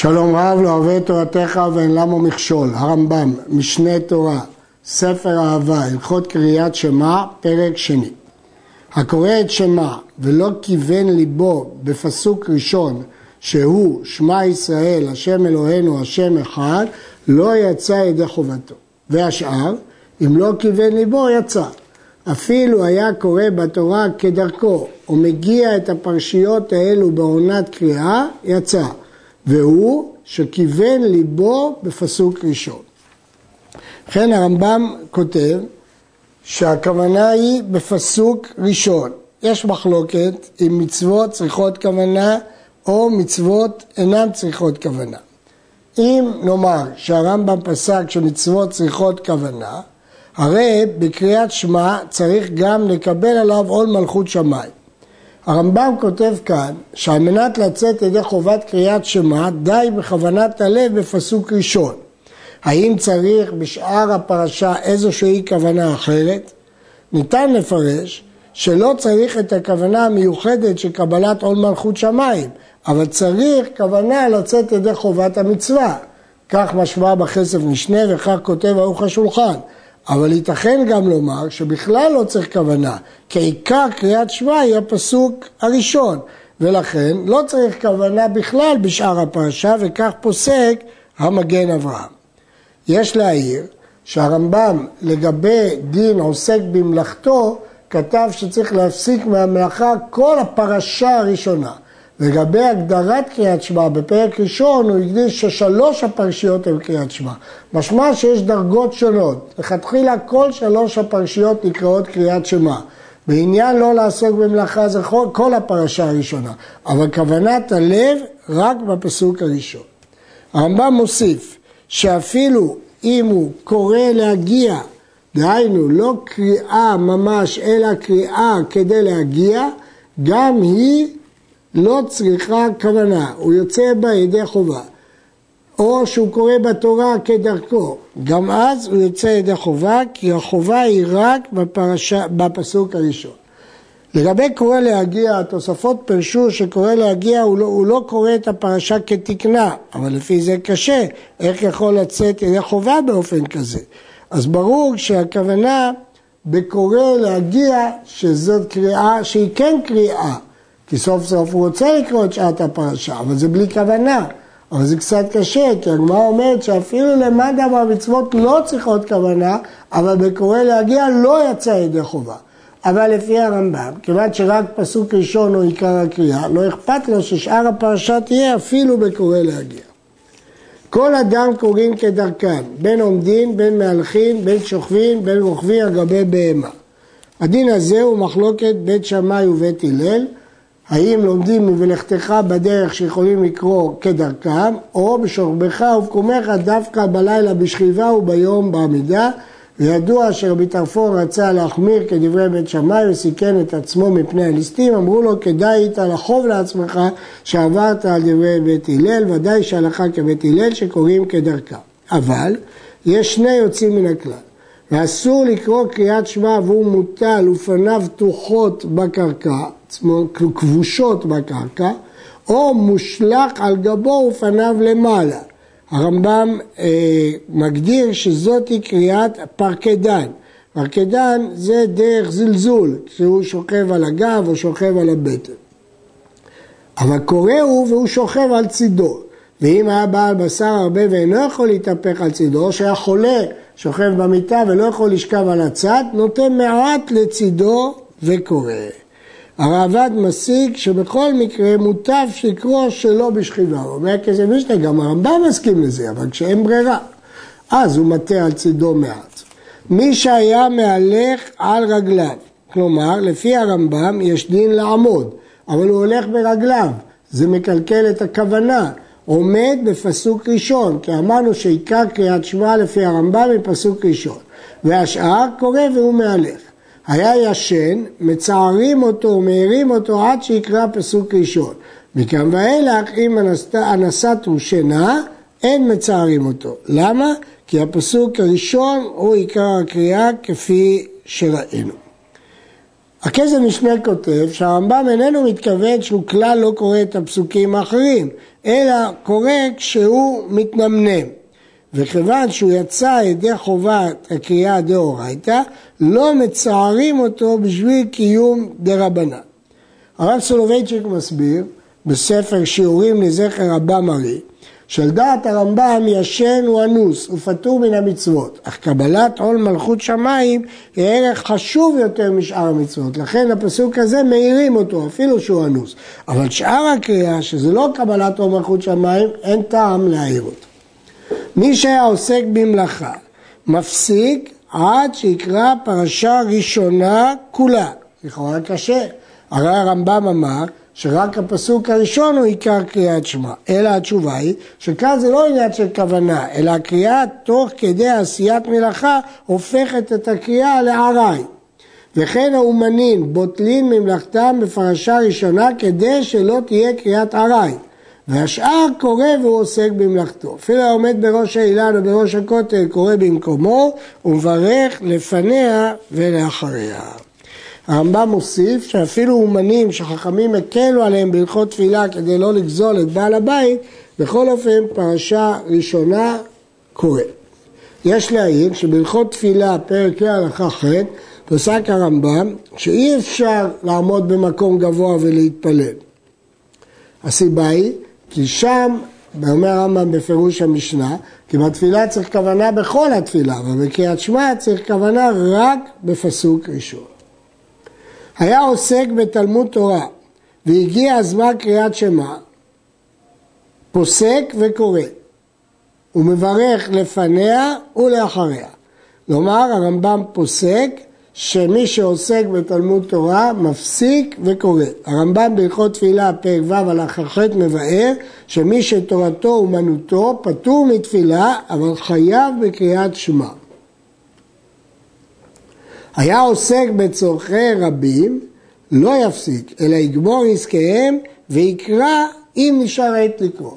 שלום רב לא אוהב את תורתך ואין למה מכשול, הרמב"ם, משנה תורה, ספר אהבה, הלכות קריאת שמע, פרק שני. הקורא את שמע ולא כיוון ליבו בפסוק ראשון שהוא שמע ישראל, השם אלוהינו, השם אחד, לא יצא ידי חובתו. והשאר, אם לא כיוון ליבו, יצא. אפילו היה קורא בתורה כדרכו, או מגיע את הפרשיות האלו בעונת קריאה, יצא. והוא שכיוון ליבו בפסוק ראשון. לכן הרמב"ם כותב שהכוונה היא בפסוק ראשון. יש מחלוקת אם מצוות צריכות כוונה או מצוות אינן צריכות כוונה. אם נאמר שהרמב"ם פסק שמצוות צריכות כוונה, הרי בקריאת שמע צריך גם לקבל עליו עול מלכות שמיים. הרמב"ם כותב כאן שעל מנת לצאת ידי חובת קריאת שמע די בכוונת הלב בפסוק ראשון. האם צריך בשאר הפרשה איזושהי כוונה אחרת? ניתן לפרש שלא צריך את הכוונה המיוחדת של קבלת עול מלכות שמיים, אבל צריך כוונה לצאת ידי חובת המצווה. כך משמע בכסף משנה וכך כותב ערוך השולחן. אבל ייתכן גם לומר שבכלל לא צריך כוונה, כי עיקר קריאת שמע היא הפסוק הראשון, ולכן לא צריך כוונה בכלל בשאר הפרשה, וכך פוסק המגן אברהם. יש להעיר שהרמב"ם לגבי דין עוסק במלאכתו, כתב שצריך להפסיק מהמלאכה כל הפרשה הראשונה. לגבי הגדרת קריאת שמע בפרק ראשון הוא הקדיש ששלוש הפרשיות הן קריאת שמע. משמע שיש דרגות שונות. לכתחילה כל שלוש הפרשיות נקראות קריאת שמע. בעניין לא לעסוק במלאכה זה כל הפרשה הראשונה, אבל כוונת הלב רק בפסוק הראשון. הרמב"ם מוסיף שאפילו אם הוא קורא להגיע, דהיינו לא קריאה ממש אלא קריאה כדי להגיע, גם היא לא צריכה כוונה, הוא יוצא בה ידי חובה. או שהוא קורא בתורה כדרכו, גם אז הוא יוצא ידי חובה, כי החובה היא רק בפרשה, בפסוק הראשון. לגבי קורא להגיע, התוספות פירשו שקורא להגיע הוא לא, הוא לא קורא את הפרשה כתקנה, אבל לפי זה קשה, איך יכול לצאת ידי חובה באופן כזה? אז ברור שהכוונה בקורא להגיע שזאת קריאה שהיא כן קריאה, כי סוף סוף הוא רוצה לקרוא את שעת הפרשה, אבל זה בלי כוונה. אבל זה קצת קשה, כי הגמרא אומרת שאפילו למדע במצוות לא צריכות כוונה, אבל בקורא להגיע לא יצא ידי חובה. אבל לפי הרמב"ם, כיוון שרק פסוק ראשון הוא עיקר הקריאה, לא אכפת לו ששאר הפרשה תהיה אפילו בקורא להגיע. כל אדם קוראים כדרכם, בין עומדים, בין מהלכים, בין שוכבים, בין רוכבים על גבי בהמה. הדין הזה הוא מחלוקת בית שמאי ובית הלל, האם לומדים מבלכתך בדרך שיכולים לקרוא כדרכם, או בשוכבך ובקומך דווקא בלילה בשכיבה וביום בעמידה, וידוע שרבי טרפון רצה להחמיר כדברי בית שמאי וסיכן את עצמו מפני הליסטים, אמרו לו כדאי היית לחוב לעצמך שעברת על דברי בית הלל, ודאי שהלכה כבית הלל שקוראים כדרכם. אבל יש שני יוצאים מן הכלל. ואסור לקרוא קריאת שמע והוא מוטל ופניו פתוחות בקרקע, כבושות בקרקע, או מושלך על גבו ופניו למעלה. הרמב"ם אה, מגדיר שזאתי קריאת פרקדן. פרקדן זה דרך זלזול, שהוא שוכב על הגב או שוכב על הבטן. אבל קורא הוא והוא שוכב על צידו. ואם היה בעל בשר הרבה ואינו יכול להתהפך על צידו, שהיה חולה, שוכב במיטה ולא יכול לשכב על הצד, נותן מעט לצידו וקורא. הרעב"ד מסיק שבכל מקרה מוטב לקרוא שלא בשכיבה. הוא אומר כזה משנה, גם הרמב"ם מסכים לזה, אבל כשאין ברירה, אז הוא מטה על צידו מעט. מי שהיה מהלך על רגליו, כלומר, לפי הרמב"ם יש דין לעמוד, אבל הוא הולך ברגליו, זה מקלקל את הכוונה. עומד בפסוק ראשון, כי אמרנו שעיקר קריאת שמע לפי הרמב"ם היא פסוק ראשון, והשאר קורא והוא מהלך. היה ישן, מצערים אותו ומעירים אותו עד שיקרא פסוק ראשון. מכאן ואילך, אם הנסת הוא שינה, אין מצערים אותו. למה? כי הפסוק הראשון הוא עיקר הקריאה כפי שראינו. הכסף משנה כותב שהרמב"ם איננו מתכוון שהוא כלל לא קורא את הפסוקים האחרים, אלא קורא כשהוא מתנמנם. וכיוון שהוא יצא ידי חובת הקריאה דאורייתא, לא מצערים אותו בשביל קיום דרבנן. הרב סולובייצ'יק מסביר בספר שיעורים לזכר רבה מרי, של דעת הרמב"ם ישן הוא אנוס ופטור מן המצוות, אך קבלת עול מלכות שמיים היא ערך חשוב יותר משאר המצוות, לכן הפסוק הזה מאירים אותו אפילו שהוא אנוס, אבל שאר הקריאה שזה לא קבלת עול מלכות שמיים אין טעם להעיר אותו. מי שהיה עוסק במלאכה מפסיק עד שיקרא פרשה ראשונה כולה, לכאורה קשה, הרי הרמב"ם אמר שרק הפסוק הראשון הוא עיקר קריאת שמע, אלא התשובה היא שכאן זה לא עניין של כוונה, אלא הקריאה תוך כדי עשיית מלאכה הופכת את הקריאה לעראי. וכן האומנים בוטלין ממלאכתם בפרשה ראשונה כדי שלא תהיה קריאת עראי. והשאר קורא והוא עוסק במלאכתו. אפילו העומד בראש האילן או בראש הכותל קורא במקומו ומברך לפניה ולאחריה. הרמב"ם מוסיף שאפילו אומנים שחכמים הקלו עליהם בהלכות תפילה כדי לא לגזול את בעל הבית, בכל אופן פרשה ראשונה קורא. יש להעיר שבהלכות תפילה, פרק ה' הלכה ח', פסק הרמב"ם שאי אפשר לעמוד במקום גבוה ולהתפלל. הסיבה היא כי שם, אומר הרמב"ם בפירוש המשנה, כי בתפילה צריך כוונה בכל התפילה, אבל בקריאת שמע צריך כוונה רק בפסוק ראשון. היה עוסק בתלמוד תורה והגיע הזמן קריאת שמע, פוסק וקורא, ומברך לפניה ולאחריה. כלומר, הרמב"ם פוסק שמי שעוסק בתלמוד תורה מפסיק וקורא. הרמב"ם בהלכות תפילה פרק ו' על ח' מבאר שמי שתורתו אומנותו פטור מתפילה אבל חייב בקריאת שמע. היה עוסק בצורכי רבים, לא יפסיק, אלא יגמור עסקיהם ויקרא אם נשאר עת לקרוא.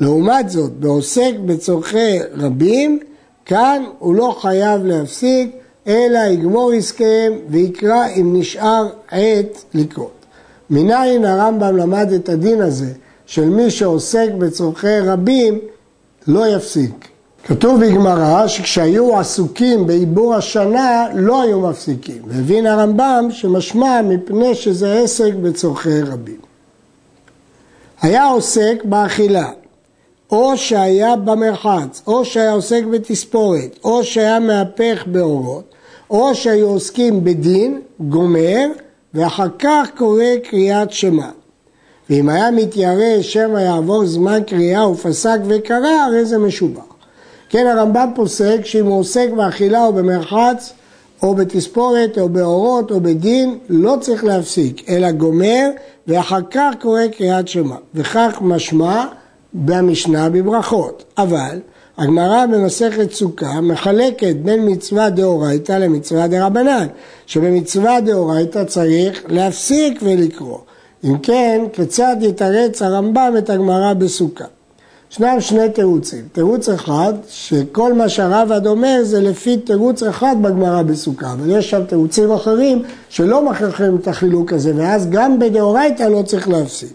לעומת זאת, בעוסק בצורכי רבים, כאן הוא לא חייב להפסיק, אלא יגמור עסקיהם ויקרא אם נשאר עת לקרות. מניין הרמב"ם למד את הדין הזה של מי שעוסק בצורכי רבים לא יפסיק. כתוב בגמרא שכשהיו עסוקים בעיבור השנה לא היו מפסיקים. והבין הרמב"ם שמשמע מפני שזה עסק בצורכי רבים. היה עוסק באכילה, או שהיה במרחץ, או שהיה עוסק בתספורת, או שהיה מהפך באורות, או שהיו עוסקים בדין, גומר, ואחר כך קורא קריאת שמע. ואם היה מתיירא שמא יעבור זמן קריאה ופסק וקרא, הרי זה משובח. כן, הרמב"ם פוסק שאם הוא עוסק באכילה או במרחץ, או בתספורת, או באורות, או בדין, לא צריך להפסיק, אלא גומר, ואחר כך קורא קריאת שמע. וכך משמע במשנה בברכות. אבל הגמרא במסכת סוכה מחלקת בין מצווה דאורייתא למצווה דרבנן, שבמצווה דאורייתא צריך להפסיק ולקרוא. אם כן, כיצד יתרץ הרמב"ם את הגמרא בסוכה? ישנם שני תירוצים. תירוץ אחד, שכל מה שהרב"ד אומר זה לפי תירוץ אחד בגמרא בסוכה, אבל יש שם תירוצים אחרים שלא מכריחים את החילוק הזה, ואז גם בדאורייתא לא צריך להפסיק.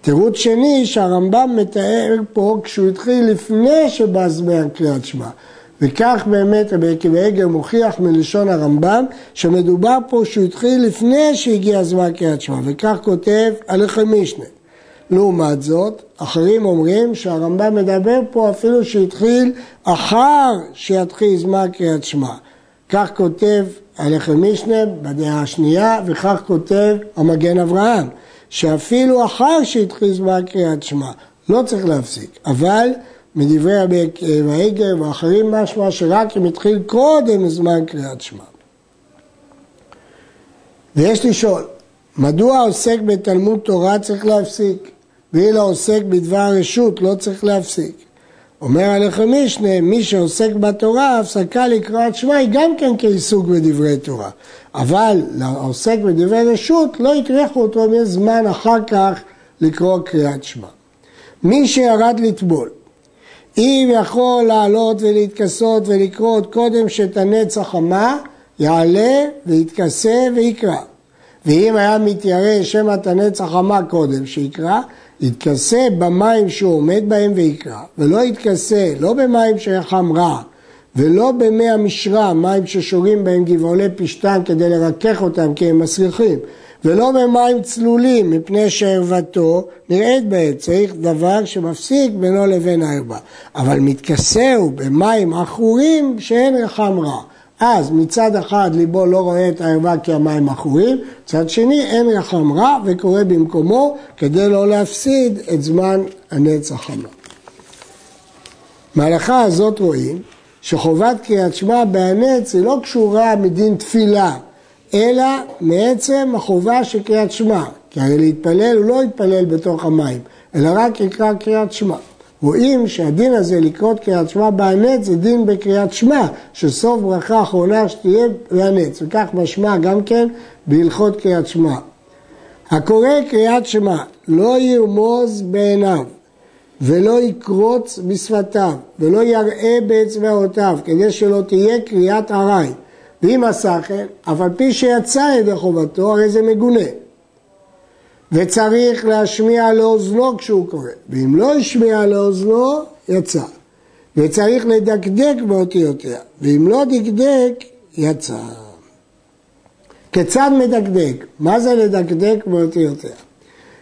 תירוץ שני שהרמב"ם מתאר פה כשהוא התחיל לפני שבא זמן קריאת שמע. וכך באמת רבי עקיבא עגר מוכיח מלשון הרמב"ם שמדובר פה שהוא התחיל לפני שהגיע זמן קריאת שמע וכך כותב הלכי משנה. לעומת זאת, אחרים אומרים שהרמב"ם מדבר פה אפילו שהתחיל אחר שיתחיל זמן קריאת שמע. כך כותב הלכי משנה בדעה השנייה וכך כותב המגן אברהם. שאפילו אחר שהתחיל זמן קריאת שמע, לא צריך להפסיק, אבל מדברי רבי העגר ואחרים משמע שרק אם התחיל קודם זמן קריאת שמע. ויש לשאול, מדוע עוסק בתלמוד תורה צריך להפסיק, ואילו עוסק בדבר רשות לא צריך להפסיק? אומר הלכם משנה, מי שעוסק בתורה, הפסקה לקראת שמע היא גם כן כעיסוק בדברי תורה. אבל לעוסק בדברי רשות, לא הטריחו אותו אם יש זמן אחר כך לקרוא קריאת שמע. מי שירד לטבול, אם יכול לעלות ולהתכסות ולקרוא עוד קודם שתנץ החמה, יעלה ויתכסה ויקרא. ואם היה מתיירא שמא תנצח המה קודם שיקרא, יתכסה במים שהוא עומד בהם ויקרא, ולא יתכסה לא במים שחם רע, ולא במי המשרה, מים ששורים בהם גבעולי פשתן כדי לרכך אותם כי הם מסריחים, ולא במים צלולים מפני שערוותו נראית בהם, צריך דבר שמפסיק בינו לבין הערווה. אבל מתכסהו במים עכורים שאין רחם רע. אז מצד אחד ליבו לא רואה את הערווה כי המים עכורים, מצד שני אין רחם רע וקורא במקומו כדי לא להפסיד את זמן הנצח המה. מההלכה הזאת רואים שחובת קריאת שמע בהנץ היא לא קשורה מדין תפילה, אלא מעצם החובה של קריאת שמע. כי הרי להתפלל הוא לא יתפלל בתוך המים, אלא רק יקרא קריאת שמע. רואים שהדין הזה לקרות קריאת שמע בהנץ זה דין בקריאת שמע, שסוף ברכה אחרונה שתהיה בהנץ, וכך משמע גם כן בהלכות קריאת שמע. הקורא קריאת שמע לא ירמוז בעיניו ולא יקרוץ בשפתיו ולא יראה באצבעותיו כדי שלא תהיה קריאת ארעי. ואם עשה כן, אף על פי שיצא ידי חובתו הרי זה מגונה וצריך להשמיע לאוזנו כשהוא קורא, ואם לא השמיע לאוזנו, יצא. וצריך לדקדק באותיותיה, ואם לא דקדק, יצא. כיצד מדקדק? מה זה לדקדק באותיותיה?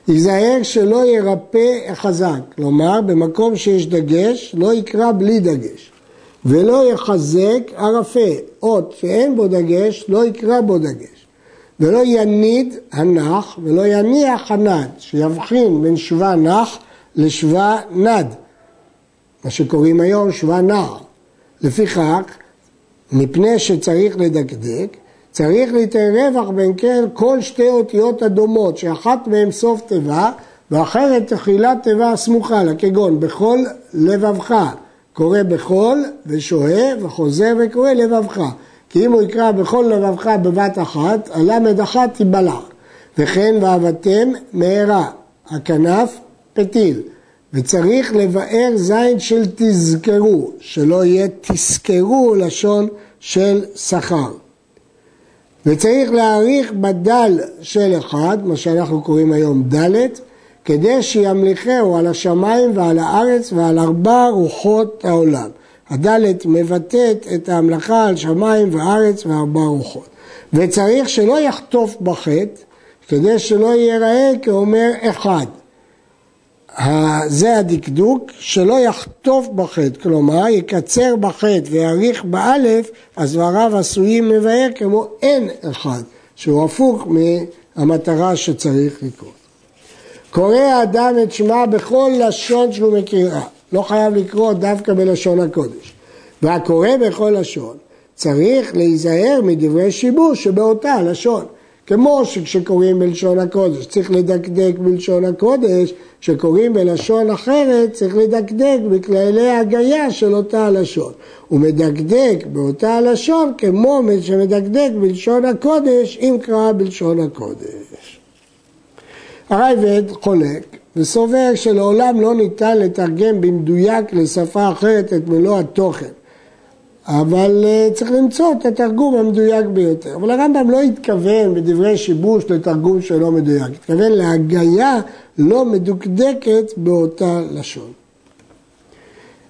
ייזהר שלא ירפא חזק, כלומר במקום שיש דגש לא יקרא בלי דגש ולא יחזק ערפה, אות שאין בו דגש לא יקרא בו דגש ולא יניד הנח ולא יניח הנד, שיבחין בין שווה נח לשווה נד, מה שקוראים היום שווה נער. לפיכך, מפני שצריך לדקדק, צריך ליתן רווח בין כן כל שתי אותיות הדומות, שאחת מהן סוף תיבה ואחרת תחילת תיבה סמוכה לה, כגון בכל לבבך, קורא בכל ושוהה וחוזר וקורא לבבך. כי אם הוא יקרא בכל לבבך בבת אחת, הלמד אחת תיבלע. וכן ועבדתם מהרה, הכנף פתיל. וצריך לבאר זין של תזכרו, שלא יהיה תזכרו לשון של שכר. וצריך להאריך בדל של אחד, מה שאנחנו קוראים היום ד', כדי שימליכהו על השמיים ועל הארץ ועל ארבע רוחות העולם. הדלת מבטאת את ההמלכה על שמיים וארץ וארבע רוחות. וצריך שלא יחטוף בחטא, כדי שלא ייראה כאומר אחד. זה הדקדוק, שלא יחטוף בחטא, כלומר יקצר בחטא ויאריך באלף, אז דבריו עשויים מבאר כמו אין אחד, שהוא הפוך מהמטרה שצריך לקרות. קורא האדם את שמה בכל לשון שהוא מכירה. לא חייב לקרוא דווקא בלשון הקודש. והקורא בכל לשון צריך להיזהר מדברי שיבוש שבאותה לשון. כמו שכשקוראים בלשון הקודש צריך לדקדק בלשון הקודש, כשקוראים בלשון אחרת צריך לדקדק בכללי ההגייה של אותה הלשון. הוא מדקדק באותה הלשון כמו שמדקדק בלשון הקודש אם קרא בלשון הקודש. הרייבד חולק וסובר שלעולם לא ניתן לתרגם במדויק לשפה אחרת את מלוא התוכן. אבל uh, צריך למצוא את התרגום המדויק ביותר. אבל הרמב"ם לא התכוון בדברי שיבוש לתרגום שלא מדויק, התכוון להגייה לא מדוקדקת באותה לשון.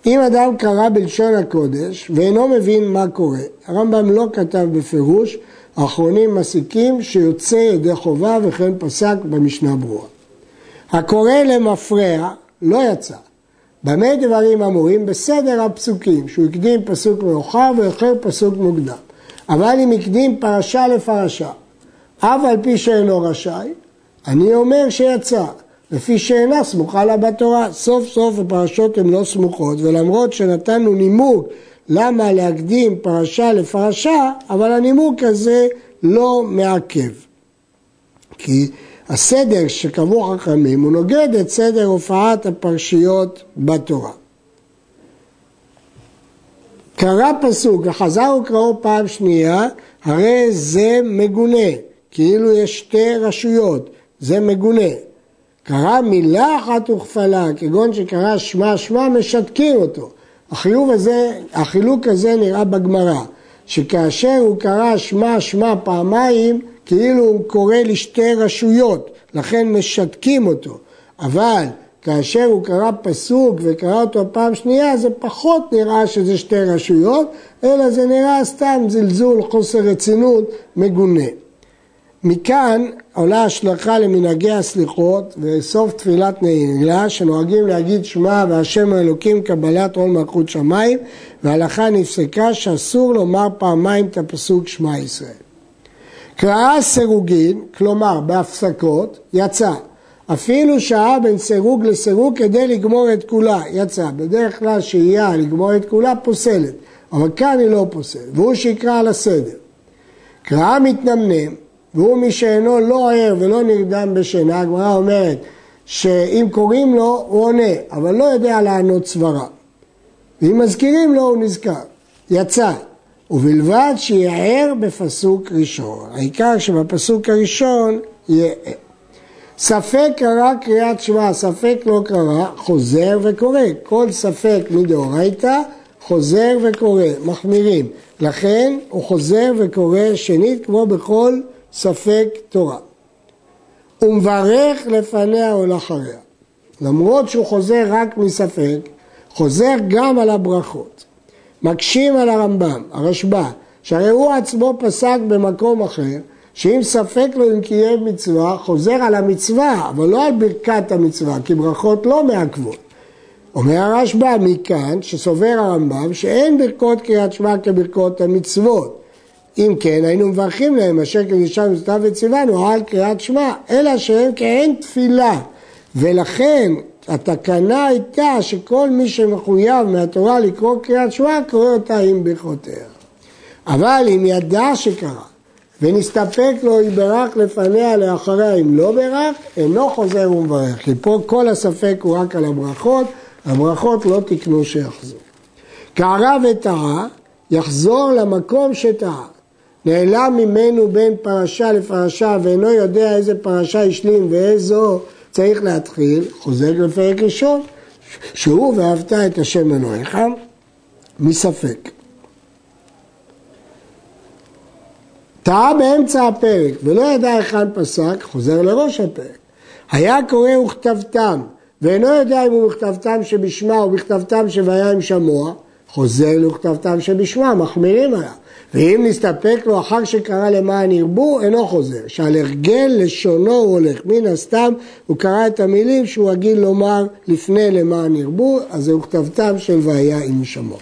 אם אדם קרא בלשון הקודש ואינו מבין מה קורה, הרמב"ם לא כתב בפירוש, האחרונים מסיקים שיוצא ידי חובה וכן פסק במשנה ברורה. הקורא למפרע לא יצא. במה דברים אמורים? בסדר הפסוקים, שהוא הקדים פסוק מאוחר ואחר פסוק מוקדם. אבל אם הקדים פרשה לפרשה, אף על פי שאינו רשאי, אני אומר שיצא. לפי שאינה סמוכה לה בתורה. סוף סוף הפרשות הן לא סמוכות, ולמרות שנתנו נימוק למה להקדים פרשה לפרשה, אבל הנימוק הזה לא מעכב. כי הסדר שקבעו חכמים הוא נוגד את סדר הופעת הפרשיות בתורה. קרא פסוק וחזר וקראו פעם שנייה, הרי זה מגונה, כאילו יש שתי רשויות, זה מגונה. קרא מילה אחת וכפלה, כגון שקרא שמע שמע, משתקים אותו. החיוב הזה, החילוק הזה נראה בגמרא, שכאשר הוא קרא שמע שמע פעמיים, כאילו הוא קורא לשתי רשויות, לכן משתקים אותו. אבל כאשר הוא קרא פסוק וקרא אותו פעם שנייה, זה פחות נראה שזה שתי רשויות, אלא זה נראה סתם זלזול, חוסר רצינות, מגונה. מכאן עולה השלכה למנהגי הסליחות וסוף תפילת נעילה שנוהגים להגיד שמע והשם האלוקים קבלת עול מלכות שמיים וההלכה נפסקה שאסור לומר פעמיים את הפסוק שמע ישראל. קראה סירוגין, כלומר בהפסקות, יצא. אפילו שעה בין סירוג לסירוג כדי לגמור את כולה, יצא. בדרך כלל שהייה לגמור את כולה פוסלת, אבל כאן היא לא פוסלת, והוא שיקרא על הסדר. קראה מתנמנם, והוא מי שאינו לא ער ולא נרדם בשינה, הגמרא אומרת שאם קוראים לו הוא עונה, אבל לא יודע לענות סברה. ואם מזכירים לו הוא נזכר, יצא. ובלבד שיהיה ער בפסוק ראשון. העיקר שבפסוק הראשון יהיה ער. ספק קרא קריאת שמע, ספק לא קרא, חוזר וקורא. כל ספק מדאורייתא, חוזר וקורא, מחמירים. לכן הוא חוזר וקורא שנית כמו בכל ספק תורה. ומברך לפניה או לאחריה. למרות שהוא חוזר רק מספק, חוזר גם על הברכות. מקשים על הרמב"ם, הרשב"א, שהרי הוא עצמו פסק במקום אחר, שאם ספק לו אם קיים מצווה, חוזר על המצווה, אבל לא על ברכת המצווה, כי ברכות לא מעכבות. אומר הרשב"א מכאן, שסובר הרמב"ם, שאין ברכות קריאת שמע כברכות המצוות. אם כן, היינו מברכים להם, אשר קדישה ומצווה וציוונו על קריאת שמע, אלא שהם כאין תפילה. ולכן התקנה הייתה שכל מי שמחויב מהתורה לקרוא קריאת שמע, קורא אותה עם ברכותיה. אבל אם ידע שקרה ונסתפק לו יברך לפניה לאחריה אם לא ברך, אינו חוזר ומברך. כי פה כל הספק הוא רק על הברכות, הברכות לא תקנו שיחזור. קערה וטעה, יחזור למקום שטעה. נעלם ממנו בין פרשה לפרשה ואינו יודע איזה פרשה השלים ואיזו צריך להתחיל, חוזר לפרק ראשון, שהוא ואהבת את השם אלוהיך, מספק. טעה באמצע הפרק ולא ידע היכן פסק, חוזר לראש הפרק. היה קורא וכתבתם ואינו יודע אם הוא מכתבתם שבשמה או בכתבתם שוויה עם שמוע, חוזר לכתבתם שבשמה, מחמירים עליו. ואם נסתפק לו אחר שקרא למען ירבו, אינו חוזר. שעל הרגל לשונו הוא הולך. מן הסתם הוא קרא את המילים שהוא רגיל לומר לפני למען ירבו, אז זהו כתבתם של והיה עם שמוע.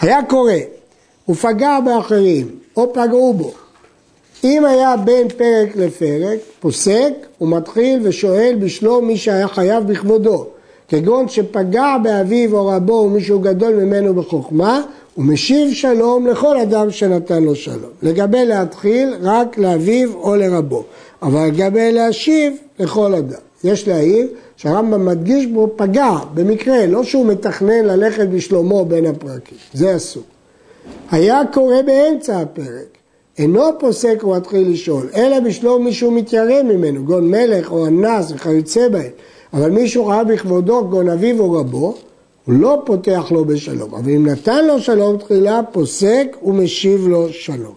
היה קורא, הוא פגע באחרים, או פגעו בו. אם היה בין פרק לפרק, פוסק, הוא מתחיל ושואל בשלום מי שהיה חייב בכבודו. כגון שפגע באביו או רבו או מישהו גדול ממנו בחוכמה, הוא משיב שלום לכל אדם שנתן לו שלום. לגבי להתחיל, רק לאביו או לרבו. אבל לגבי להשיב, לכל אדם. יש להעיר שהרמב"ם מדגיש בו פגע, במקרה, לא שהוא מתכנן ללכת בשלומו בין הפרקים. זה אסור. היה קורא באמצע הפרק, אינו פוסק ומתחיל לשאול, אלא בשלום מישהו מתיירא ממנו, גון מלך או אנס וכיוצא בהם. אבל מישהו ראה בכבודו כגון אביו או רבו, הוא לא פותח לו בשלום, אבל אם נתן לו שלום תחילה, פוסק ומשיב לו שלום.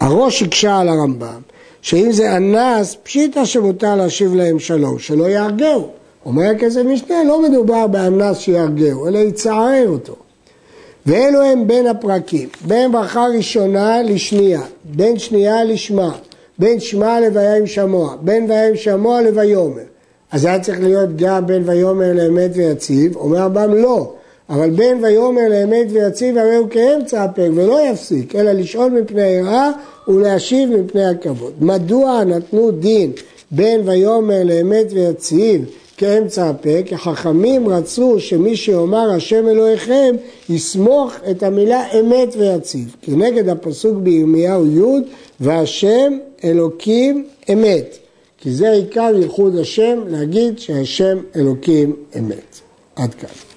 הראש הקשה על הרמב"ם, שאם זה אנס, פשיטא שמותר להשיב להם שלום, שלא יהרגהו. אומר כזה משנה, לא מדובר באנס שיהרגהו, אלא יצער אותו. ואלו הם בין הפרקים, בין ברכה ראשונה לשנייה, בין שנייה לשמה, בין שמע לוויה עם שמוע, בין ויה עם שמוע לויאמר. אז היה צריך להיות גם בין ויאמר לאמת ויציב, אומר הרמב"ם לא, אבל בין ויאמר לאמת ויציב הרי הוא כאמצע הפרק ולא יפסיק, אלא לשאול מפני היראה ולהשיב מפני הכבוד. מדוע נתנו דין בין ויאמר לאמת ויציב כאמצע הפרק? כי חכמים רצו שמי שיאמר השם אלוהיכם יסמוך את המילה אמת ויציב. כנגד הפסוק בירמיהו י' והשם אלוקים אמת. כי זה עיקר ייחוד השם, להגיד שהשם אלוקים אמת. עד כאן.